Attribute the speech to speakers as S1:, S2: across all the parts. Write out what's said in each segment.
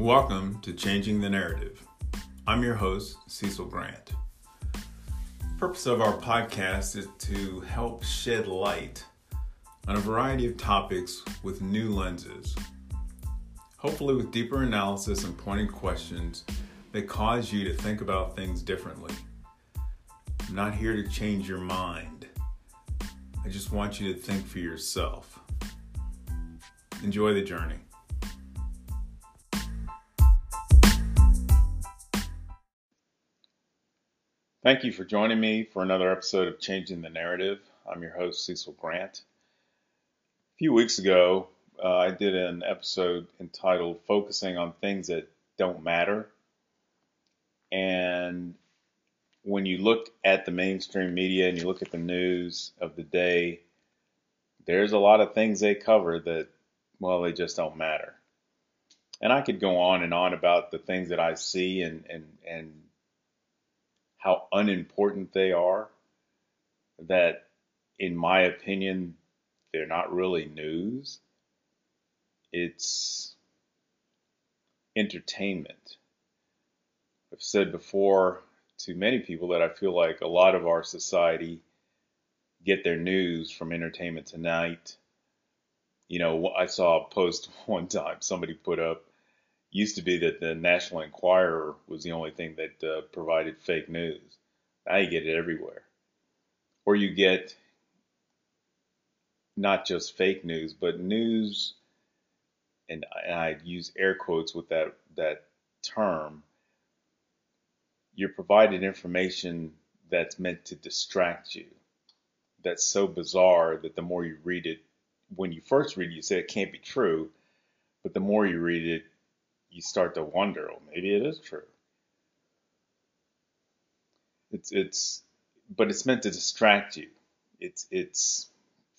S1: Welcome to Changing the Narrative. I'm your host, Cecil Grant. The purpose of our podcast is to help shed light on a variety of topics with new lenses, hopefully with deeper analysis and pointed questions that cause you to think about things differently. I'm not here to change your mind. I just want you to think for yourself. Enjoy the journey. Thank you for joining me for another episode of Changing the Narrative. I'm your host, Cecil Grant. A few weeks ago, uh, I did an episode entitled Focusing on Things That Don't Matter. And when you look at the mainstream media and you look at the news of the day, there's a lot of things they cover that, well, they just don't matter. And I could go on and on about the things that I see and, and, and how unimportant they are, that in my opinion, they're not really news. It's entertainment. I've said before to many people that I feel like a lot of our society get their news from Entertainment Tonight. You know, I saw a post one time somebody put up used to be that the National Enquirer was the only thing that uh, provided fake news. Now you get it everywhere. Or you get not just fake news, but news, and, and I use air quotes with that, that term. You're provided information that's meant to distract you. That's so bizarre that the more you read it, when you first read it, you say it can't be true. But the more you read it, you start to wonder, well, maybe it is true. It's it's but it's meant to distract you. It's it's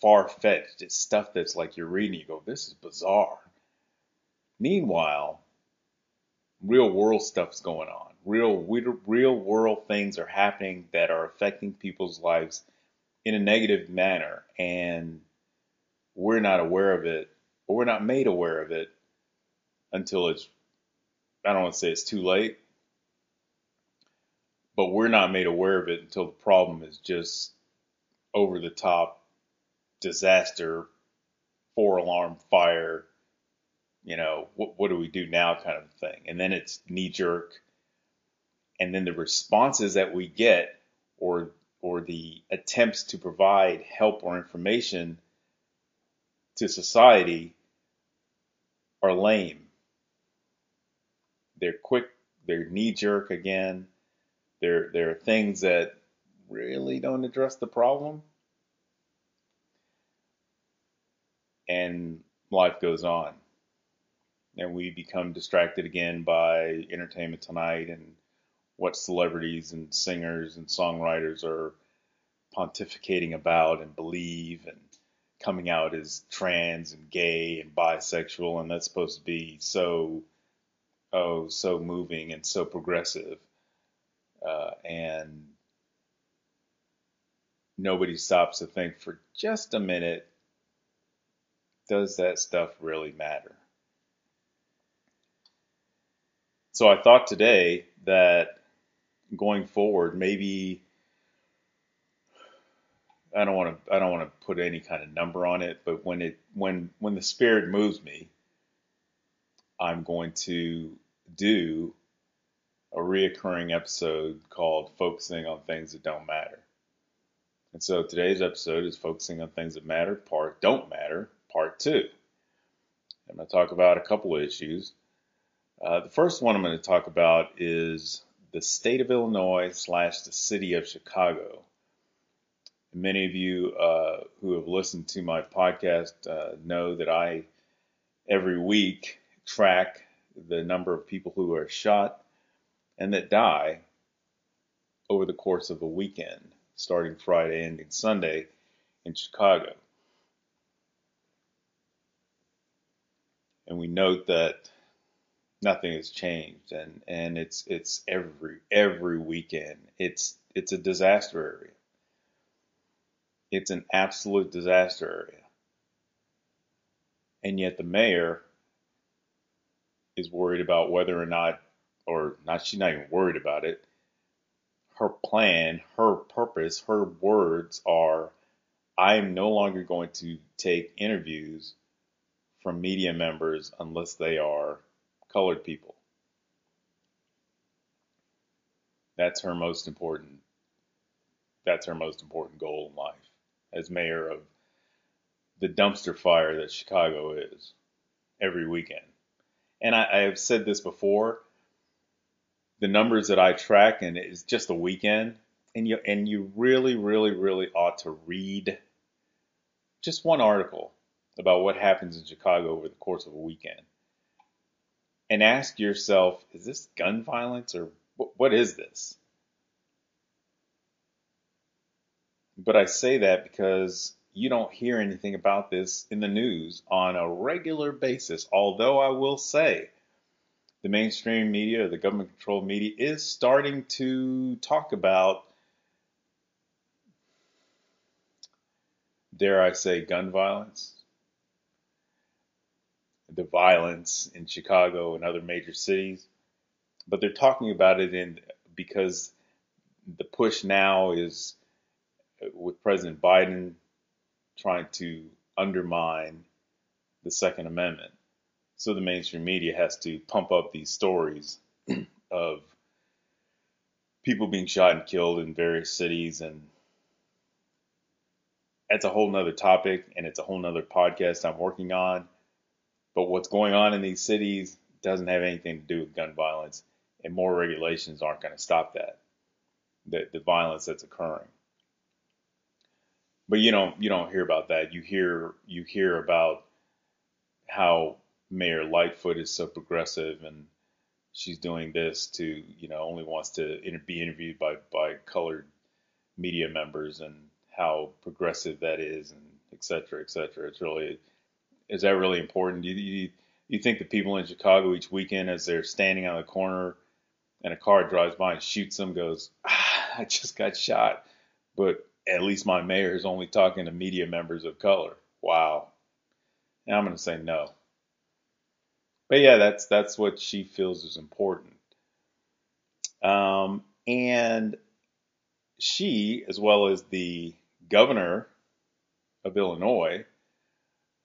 S1: far fetched. It's stuff that's like you're reading, you go, this is bizarre. Meanwhile, real world stuff's going on. Real real world things are happening that are affecting people's lives in a negative manner, and we're not aware of it, or we're not made aware of it until it's I don't want to say it's too late, but we're not made aware of it until the problem is just over the top disaster, four alarm fire, you know, what, what do we do now kind of thing. And then it's knee jerk. And then the responses that we get or or the attempts to provide help or information to society are lame they're quick, they're knee jerk again. They're, they're things that really don't address the problem. And life goes on. And we become distracted again by entertainment tonight and what celebrities and singers and songwriters are pontificating about and believe and coming out as trans and gay and bisexual and that's supposed to be so oh so moving and so progressive, uh, and nobody stops to think for just a minute. Does that stuff really matter? So I thought today that going forward, maybe I don't want to I don't want to put any kind of number on it, but when it when when the spirit moves me, I'm going to do a reoccurring episode called Focusing on Things That Don't Matter. And so today's episode is Focusing on Things That Matter, Part Don't Matter, Part 2. I'm going to talk about a couple of issues. Uh, the first one I'm going to talk about is the state of Illinois slash the city of Chicago. Many of you uh, who have listened to my podcast uh, know that I every week track the number of people who are shot and that die over the course of a weekend, starting Friday, ending Sunday in Chicago. And we note that nothing has changed and, and it's it's every every weekend. It's it's a disaster area. It's an absolute disaster area. And yet the mayor is worried about whether or not, or not, she's not even worried about it. Her plan, her purpose, her words are I am no longer going to take interviews from media members unless they are colored people. That's her most important. That's her most important goal in life as mayor of the dumpster fire that Chicago is every weekend. And I, I have said this before. The numbers that I track, and it's just a weekend, and you and you really, really, really ought to read just one article about what happens in Chicago over the course of a weekend, and ask yourself: Is this gun violence, or what is this? But I say that because you don't hear anything about this in the news on a regular basis. Although I will say the mainstream media, the government controlled media, is starting to talk about, dare I say, gun violence. The violence in Chicago and other major cities. But they're talking about it in because the push now is with President Biden trying to undermine the Second Amendment. So the mainstream media has to pump up these stories of people being shot and killed in various cities and that's a whole nother topic and it's a whole nother podcast I'm working on. But what's going on in these cities doesn't have anything to do with gun violence and more regulations aren't going to stop that. The, the violence that's occurring but you don't you don't hear about that. You hear you hear about how Mayor Lightfoot is so progressive and she's doing this to you know only wants to inter- be interviewed by by colored media members and how progressive that is and et cetera, et cetera. It's really is that really important? You, you you think the people in Chicago each weekend as they're standing on the corner and a car drives by and shoots them goes, ah, I just got shot, but at least my mayor is only talking to media members of color. Wow. And I'm going to say no. But yeah, that's that's what she feels is important. Um, and she, as well as the governor of Illinois,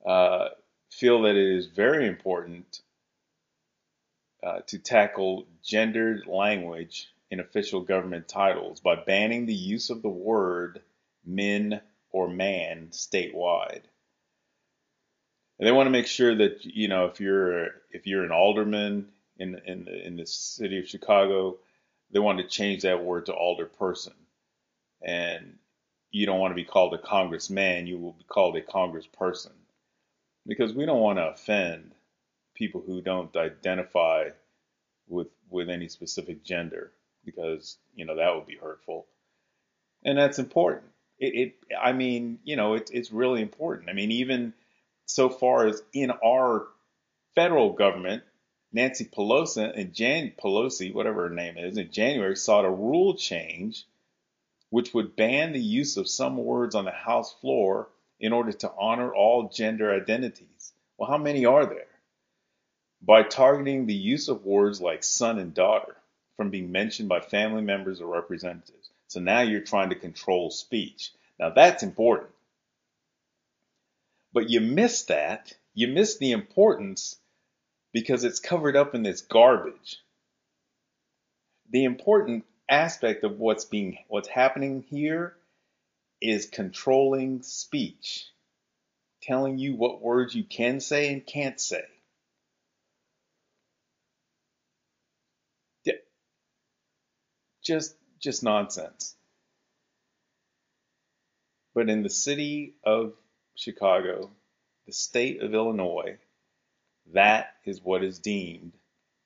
S1: uh, feel that it is very important uh, to tackle gendered language in official government titles by banning the use of the word men or man statewide. And they want to make sure that you know if you're if you're an alderman in in the, in the city of Chicago, they want to change that word to alderperson, and you don't want to be called a congressman. You will be called a congressperson, because we don't want to offend people who don't identify with with any specific gender, because you know that would be hurtful, and that's important it, it I mean, you know, it, it's really important. I mean, even so far as in our federal government, Nancy Pelosi and Jan Pelosi, whatever her name is, in January sought a rule change which would ban the use of some words on the House floor in order to honor all gender identities. Well, how many are there? By targeting the use of words like son and daughter from being mentioned by family members or representatives. So now you're trying to control speech. Now that's important. But you miss that. You miss the importance because it's covered up in this garbage. The important aspect of what's being what's happening here is controlling speech. Telling you what words you can say and can't say. Just just nonsense. But in the city of Chicago, the state of Illinois, that is what is deemed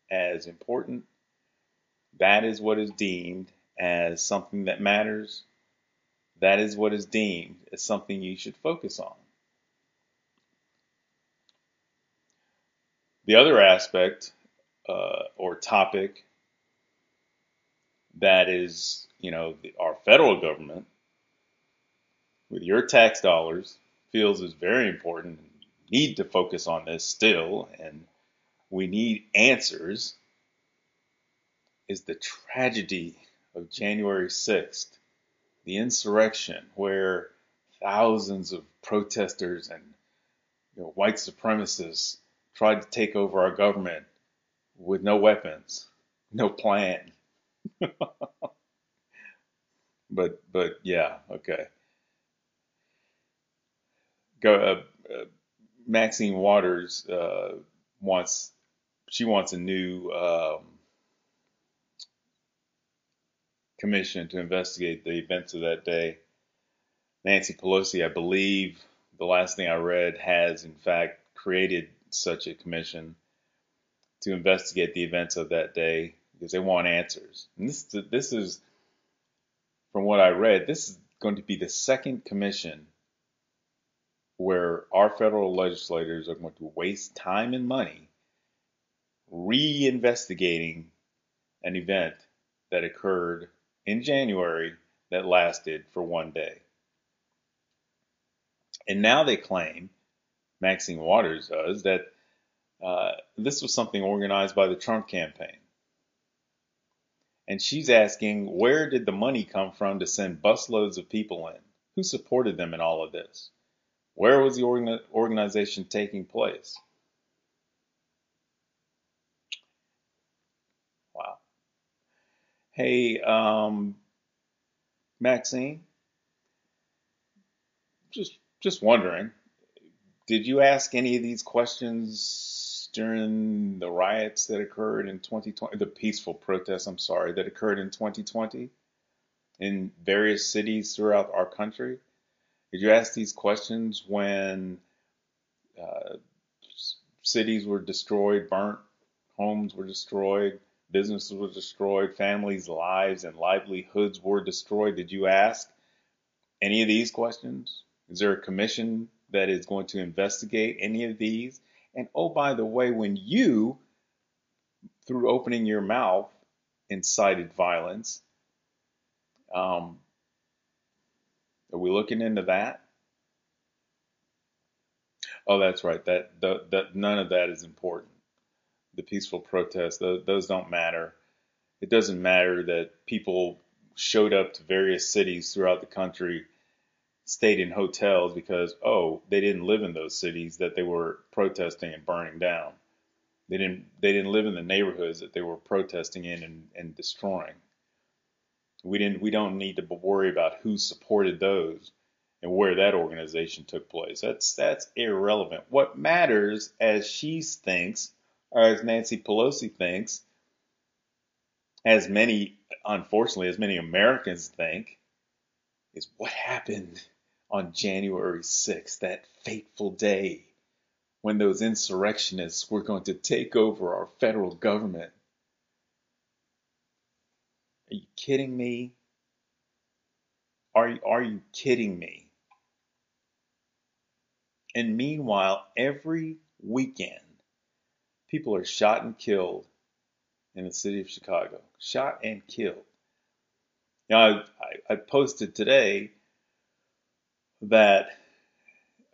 S1: as important. That is what is deemed as something that matters. That is what is deemed as something you should focus on. The other aspect uh, or topic that is, you know, our federal government with your tax dollars feels is very important. Need to focus on this still, and we need answers is the tragedy of January 6th, the insurrection, where thousands of protesters and you know, white supremacists tried to take over our government with no weapons, no plan. but but yeah, okay. Go. Uh, uh, Maxine Waters uh, wants she wants a new um, commission to investigate the events of that day. Nancy Pelosi, I believe, the last thing I read, has in fact created such a commission to investigate the events of that day because they want answers. And this this is from what I read, this is going to be the second commission where our federal legislators are going to waste time and money reinvestigating an event that occurred in January that lasted for one day. And now they claim, Maxine Waters does, that uh, this was something organized by the Trump campaign. And she's asking, where did the money come from to send busloads of people in? Who supported them in all of this? Where was the organ- organization taking place? Wow. Hey, um, Maxine, just just wondering, did you ask any of these questions during the riots that occurred in 2020, the peaceful protests, I'm sorry, that occurred in 2020 in various cities throughout our country? Did you ask these questions when uh, cities were destroyed, burnt, homes were destroyed, businesses were destroyed, families' lives and livelihoods were destroyed? Did you ask any of these questions? Is there a commission that is going to investigate any of these? And oh, by the way, when you, through opening your mouth, incited violence, um, are we looking into that? Oh, that's right. That, that, none of that is important. The peaceful protests, those, those don't matter. It doesn't matter that people showed up to various cities throughout the country stayed in hotels because oh they didn't live in those cities that they were protesting and burning down. They didn't they didn't live in the neighborhoods that they were protesting in and, and destroying. We didn't we don't need to worry about who supported those and where that organization took place. That's that's irrelevant. What matters as she thinks or as Nancy Pelosi thinks as many unfortunately as many Americans think is what happened on January 6th, that fateful day when those insurrectionists were going to take over our federal government. Are you kidding me? Are, are you kidding me? And meanwhile, every weekend, people are shot and killed in the city of Chicago. Shot and killed. Now, I, I, I posted today that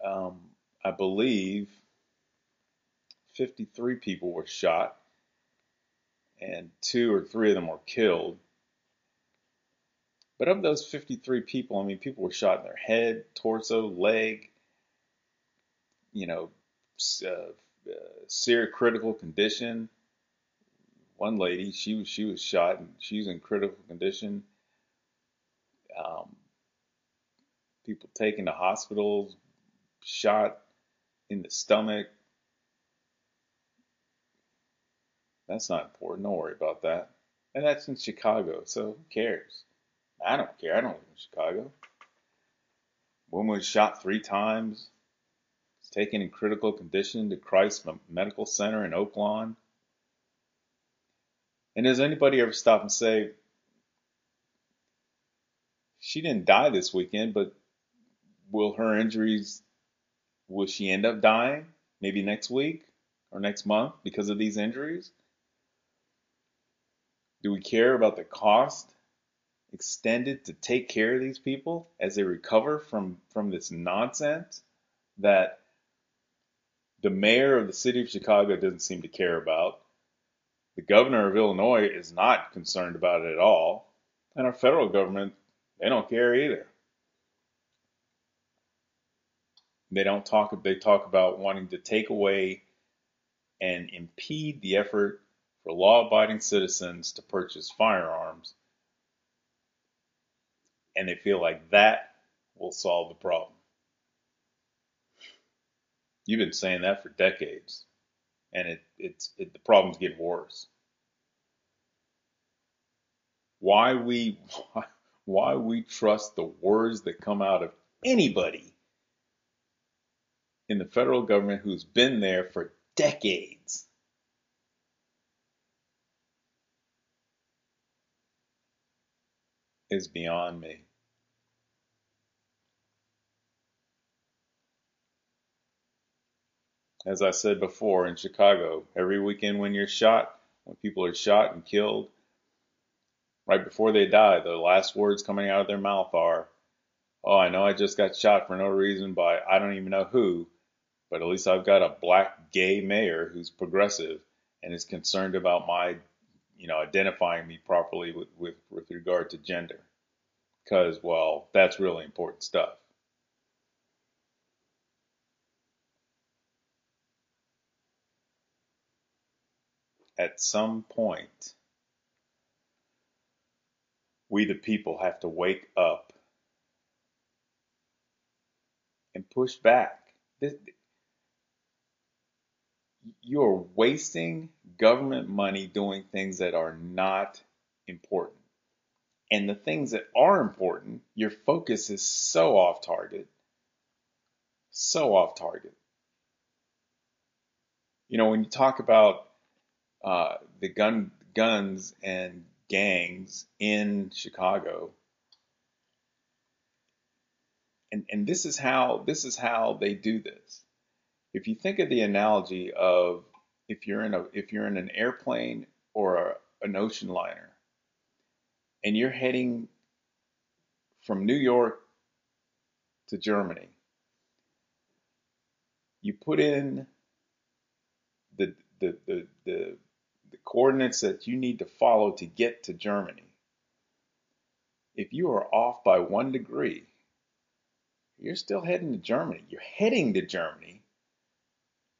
S1: um, I believe 53 people were shot and two or three of them were killed. But of those 53 people, I mean, people were shot in their head, torso, leg, you know, uh, uh, serious critical condition. One lady, she was she was shot and she's in critical condition. Um, people taken to hospitals, shot in the stomach. That's not important. Don't worry about that. And that's in Chicago, so who cares? I don't care. I don't live in Chicago. Woman was shot three times, taken in critical condition to Christ Medical Center in Oaklawn. And does anybody ever stop and say, she didn't die this weekend, but will her injuries, will she end up dying maybe next week or next month because of these injuries? Do we care about the cost extended to take care of these people as they recover from, from this nonsense that the mayor of the city of Chicago doesn't seem to care about. The governor of Illinois is not concerned about it at all. And our federal government, they don't care either. They don't talk, they talk about wanting to take away and impede the effort for law abiding citizens to purchase firearms. And they feel like that will solve the problem. You've been saying that for decades, and it, it's it, the problem's get worse. Why we why, why we trust the words that come out of anybody in the federal government who's been there for decades. Is beyond me. As I said before in Chicago, every weekend when you're shot, when people are shot and killed, right before they die, the last words coming out of their mouth are, Oh, I know I just got shot for no reason by I don't even know who, but at least I've got a black gay mayor who's progressive and is concerned about my, you know, identifying me properly with, with, with regard to gender. Because, well, that's really important stuff. at some point, we the people have to wake up and push back. You're wasting government money doing things that are not important. And the things that are important, your focus is so off target. So off target. You know, when you talk about uh, the gun guns and gangs in Chicago. And and this is how this is how they do this. If you think of the analogy of if you're in a if you're in an airplane or a, an ocean liner and you're heading from New York to Germany, you put in the the the, the the coordinates that you need to follow to get to Germany. If you are off by one degree, you're still heading to Germany. You're heading to Germany,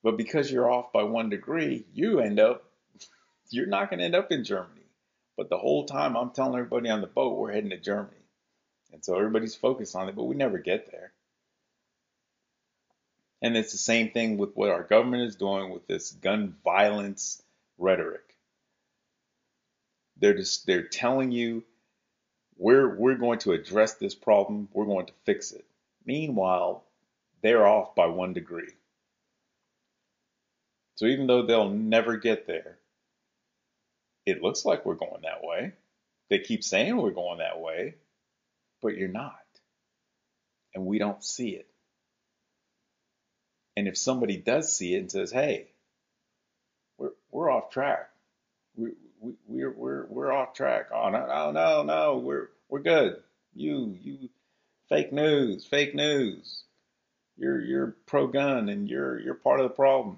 S1: but because you're off by one degree, you end up, you're not going to end up in Germany. But the whole time I'm telling everybody on the boat, we're heading to Germany. And so everybody's focused on it, but we never get there. And it's the same thing with what our government is doing with this gun violence rhetoric. They're just they're telling you we're we're going to address this problem, we're going to fix it. Meanwhile, they're off by one degree. So even though they'll never get there, it looks like we're going that way. They keep saying we're going that way, but you're not. And we don't see it. And if somebody does see it and says, hey, we're we're off track. We we we're we're we're off track. Oh no no no no we're we're good. You you fake news fake news. You're you're pro gun and you're you're part of the problem.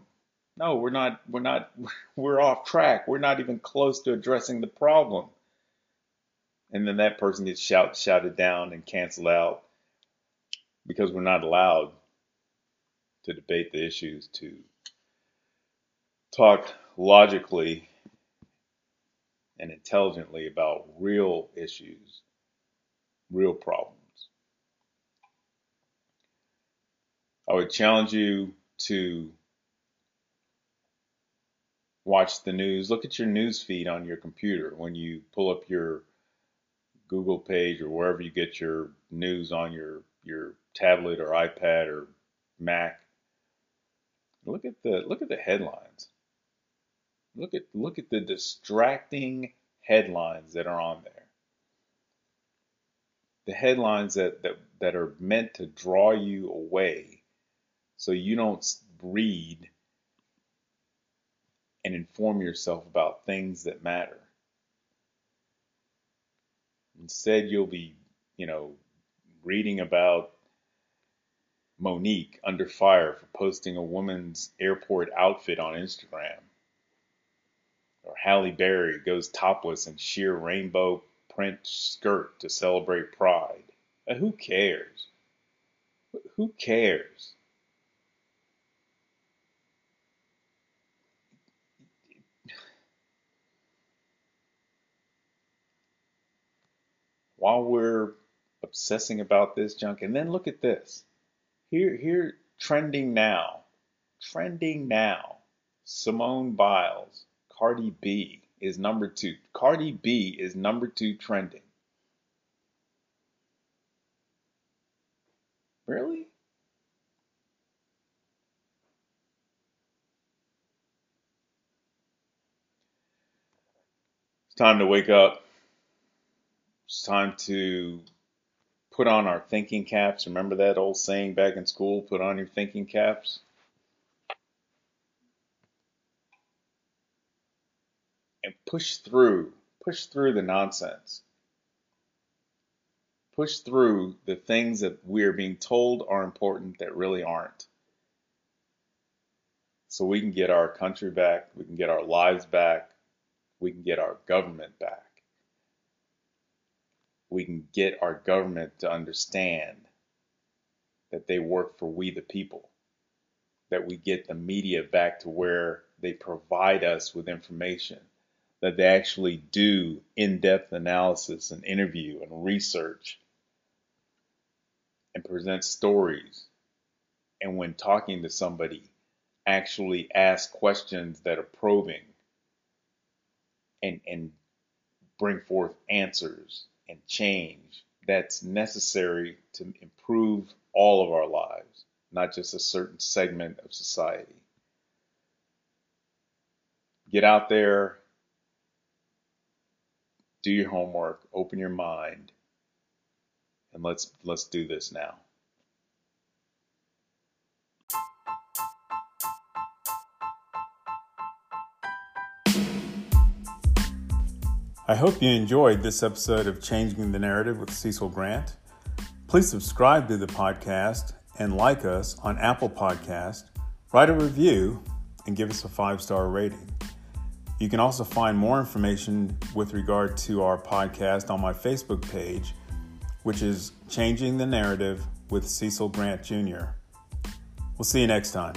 S1: No, we're not we're not we're off track. We're not even close to addressing the problem. And then that person gets shout shouted down and canceled out because we're not allowed to debate the issues to talk logically and intelligently about real issues, real problems. I would challenge you to watch the news. Look at your news feed on your computer when you pull up your Google page or wherever you get your news on your your tablet or iPad or Mac. Look at the look at the headlines. Look at look at the distracting headlines that are on there. The headlines that, that, that are meant to draw you away so you don't read and inform yourself about things that matter. Instead, you'll be, you know, reading about Monique under fire for posting a woman's airport outfit on Instagram. Or Halle Berry goes topless in sheer rainbow print skirt to celebrate Pride. Who cares? Who cares? While we're obsessing about this junk, and then look at this. Here, here, trending now, trending now. Simone Biles, Cardi B is number two. Cardi B is number two trending. Really? It's time to wake up. It's time to put on our thinking caps. Remember that old saying back in school? Put on your thinking caps. And push through, push through the nonsense. Push through the things that we're being told are important that really aren't. So we can get our country back, we can get our lives back, we can get our government back we can get our government to understand that they work for we the people, that we get the media back to where they provide us with information, that they actually do in depth analysis and interview and research and present stories. And when talking to somebody, actually ask questions that are probing and, and bring forth answers and change that's necessary to improve all of our lives, not just a certain segment of society. Get out there, do your homework, open your mind, and let's let's do this now. I hope you enjoyed this episode of Changing the Narrative with Cecil Grant. Please subscribe to the podcast and like us on Apple Podcast, write a review, and give us a five star rating. You can also find more information with regard to our podcast on my Facebook page, which is Changing the Narrative with Cecil Grant Jr. We'll see you next time.